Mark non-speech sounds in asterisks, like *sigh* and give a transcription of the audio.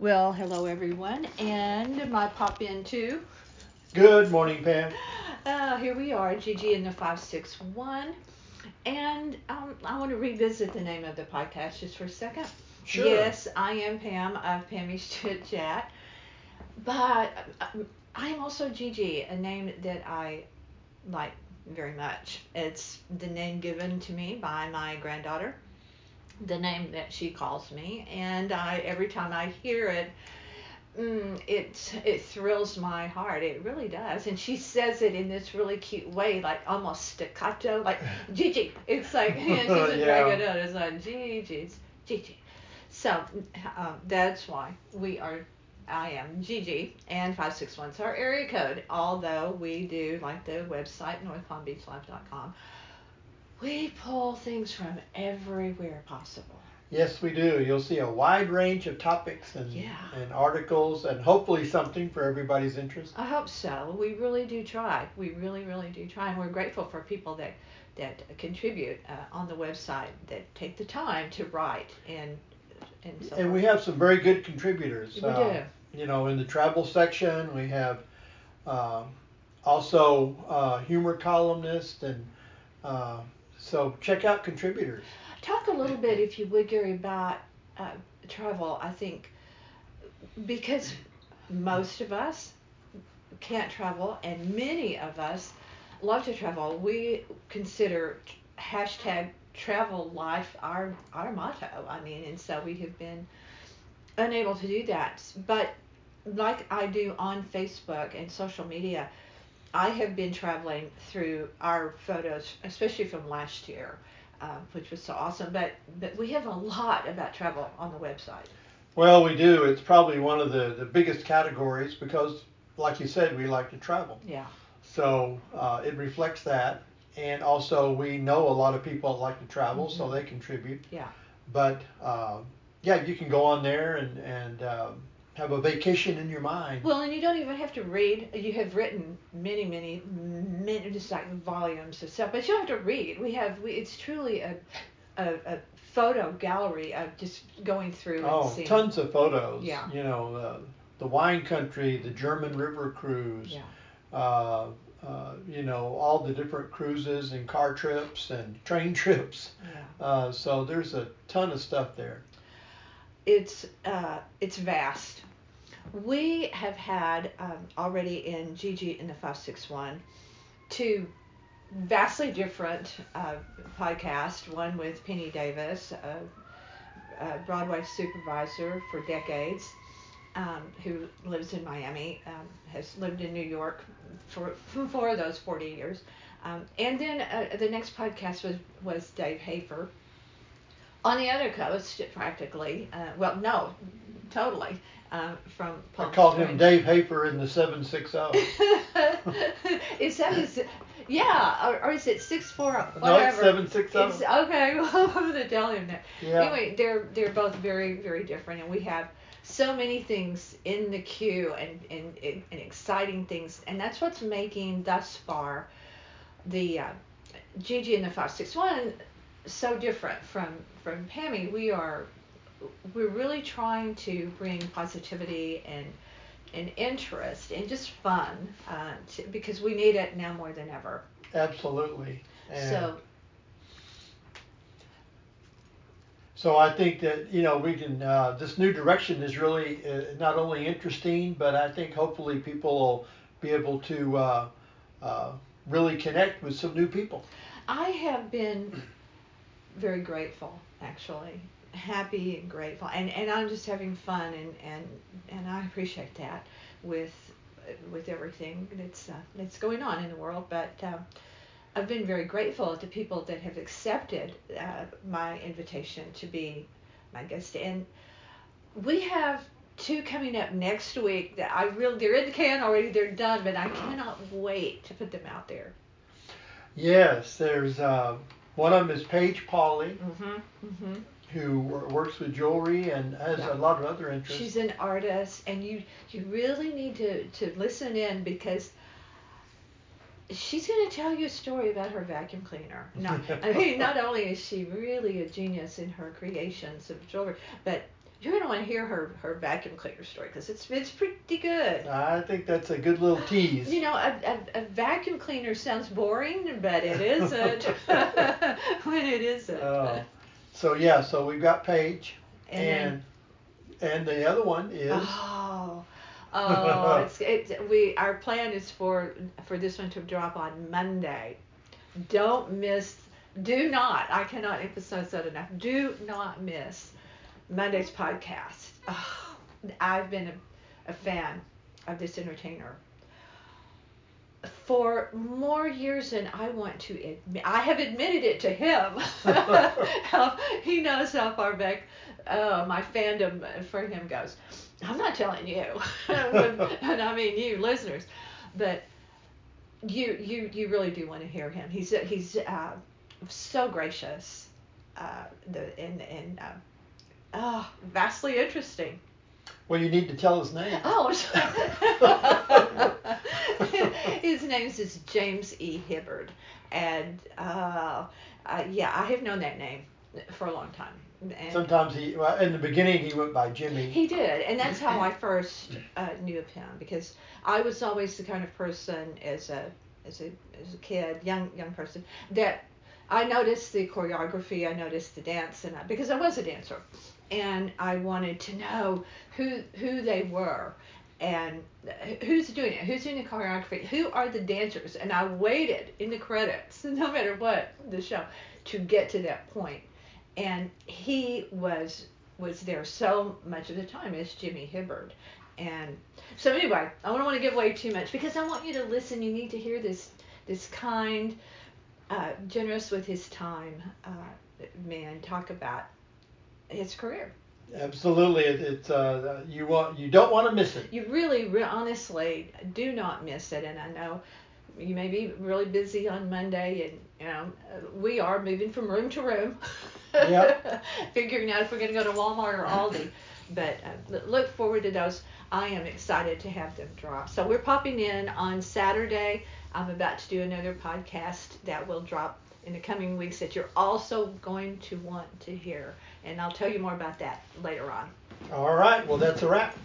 Well, hello everyone, and my pop in too. Good morning, Pam. *laughs* Uh, here we are, Gigi in the 561. And um, I want to revisit the name of the podcast just for a second. Sure. Yes, I am Pam of Pammy's *laughs* Chit Chat. But um, I am also Gigi, a name that I like very much. It's the name given to me by my granddaughter the name that she calls me, and I every time I hear it, mm, it it thrills my heart. It really does. And she says it in this really cute way, like almost staccato, like *laughs* Gigi. It's like you know, she doesn't Yeah. drag it out. It's like Gigi, it's Gigi. So um, that's why we are. I am Gigi, and 561 is our area code. Although we do, like the website, northpalmbeachlife.com, we pull things from everywhere possible. Yes, we do. You'll see a wide range of topics and, Yeah. and articles, and hopefully something for everybody's interest. I hope so. We really do try. We really, really do try, and we're grateful for people that that contribute uh, on the website that take the time to write and and so. And we have some very good contributors. We do. You know, in the travel section, we have um, also uh, humor columnists, and uh, so check out contributors. Talk a little bit, if you would, Gary, about uh, travel. I think because most of us can't travel, and many of us love to travel. We consider hashtag travel life our our motto. I mean, and so we have been unable to do that. But like I do on Facebook and social media, I have been traveling through our photos, especially from last year, uh, which was so awesome. But but we have a lot about travel on the website. Well, we do. It's probably one of the, the biggest categories because, like you said, we like to travel. Yeah. So uh, it reflects that. And also, we know a lot of people that like to travel, so Mhm. they contribute. Yeah. But uh, yeah, you can go on there and, and um, have a vacation in your mind. Well, and you don't even have to read. You have written many, many, many, just like volumes of stuff, but you don't have to read. We have. We, it's truly a, a, a photo gallery of just going through and Oh, seeing. tons of photos. Yeah. You know, uh, the wine country, the German river cruise. Yeah. Uh, uh, you know, all the different cruises and car trips and train *laughs* trips. Yeah. Uh, so there's a ton of stuff there. it's uh, it's vast. We have had um, already in Gigi in the 561 two vastly different uh, podcasts. One with Penny Davis, a, a Broadway supervisor for decades, um, who lives in Miami, um, has lived in New York for *laughs* for those 40 years. Um, and then uh, the next podcast was was Dave Hafer, on the other coast, practically. Uh, well, no, totally. Um, from I Palm called him Dave Hafer in the 760. *laughs* is that is yeah, or, or is it six four No, it's whatever? 760. It's okay. *laughs* Well, I'm gonna tell him that. Yeah. Anyway, they're they're both very very different, and we have so many things in the queue and and, and, exciting things, and that's what's making thus far the uh, Gigi and the five six one so different from from Pammy. We are we're really trying to bring positivity and and interest and just fun uh, to, because we need it now more than ever. Absolutely. And so So I think that you know we can. Uh, this new direction is really uh, not only interesting, but I think hopefully people will be able to uh, uh, really connect with some new people. I have been very grateful, actually, happy and grateful, and and I'm just having fun, and and and I appreciate that with with everything that's uh, that's going on in the world, but. Um, I've been very grateful to people that have accepted uh, my invitation to be my guest, and we have two coming up next week that I really they're in the can already, they're done, but I cannot wait to put them out there. Yes, there's uh, one of them is Paige Pauley, Mhm. Mhm. Who works with jewelry and has Yeah. a lot of other interests. She's an artist, and you you really need to to listen in because she's going to tell you a story about her vacuum cleaner. Not, I *laughs* mean, not only is she really a genius in her creations of jewelry, but you're gonna want to hear her her vacuum cleaner story because it's it's pretty good. I think that's a good little tease. You know, a, a, a vacuum cleaner sounds boring, but it isn't *laughs* *laughs* when it isn't. Oh. So yeah, so we've got Paige And and and the other one is Oh, *laughs* oh, it's it. We our plan is for for this one to drop on Monday. Don't miss. Do not. I cannot emphasize that enough. Do not miss Monday's podcast. Oh, I've been a, a fan of this entertainer for more years than I want to admit. I have admitted it to him. *laughs* *laughs* He knows how far back uh, my fandom for him goes. I'm not telling you, *laughs* and I mean you listeners, but you you you really do want to hear him. He's he's uh, so gracious, uh, the and and uh, oh, vastly interesting. Well, you need to tell his name. *laughs* Oh, *laughs* his name is James E. Hibbard, and uh, uh, yeah, I have known that name for a long time. And Sometimes he well in the beginning he went by Jimmy. he did, and that's how I first uh, knew of him because I was always the kind of person as a as a as a kid, young young person that I noticed the choreography, I noticed the dance, and I, because I was a dancer, and I wanted to know who who they were and who's doing it, who's doing the choreography, who are the dancers, and I waited in the credits, *laughs* no matter what the show, to get to that point, and he was was there so much of the time as Jimmy Hibbard. And so anyway, I don't want to give away too much because I want you to listen. You need to hear this this kind, uh, generous with his time uh, man talk about his career. Absolutely, it, it's uh, you want you don't want to miss it. You really, re- honestly, do not miss it. And I know you may be really busy on Monday, and you know we are moving from room to room, Yep. *laughs* figuring out if we're going to go to Walmart or Aldi. *laughs* But uh, look forward to those. I am excited to have them drop. So we're popping in on Saturday. I'm about to do another podcast that will drop in the coming weeks that you're also going to want to hear. And I'll tell you more about that later on. All right, well that's a wrap.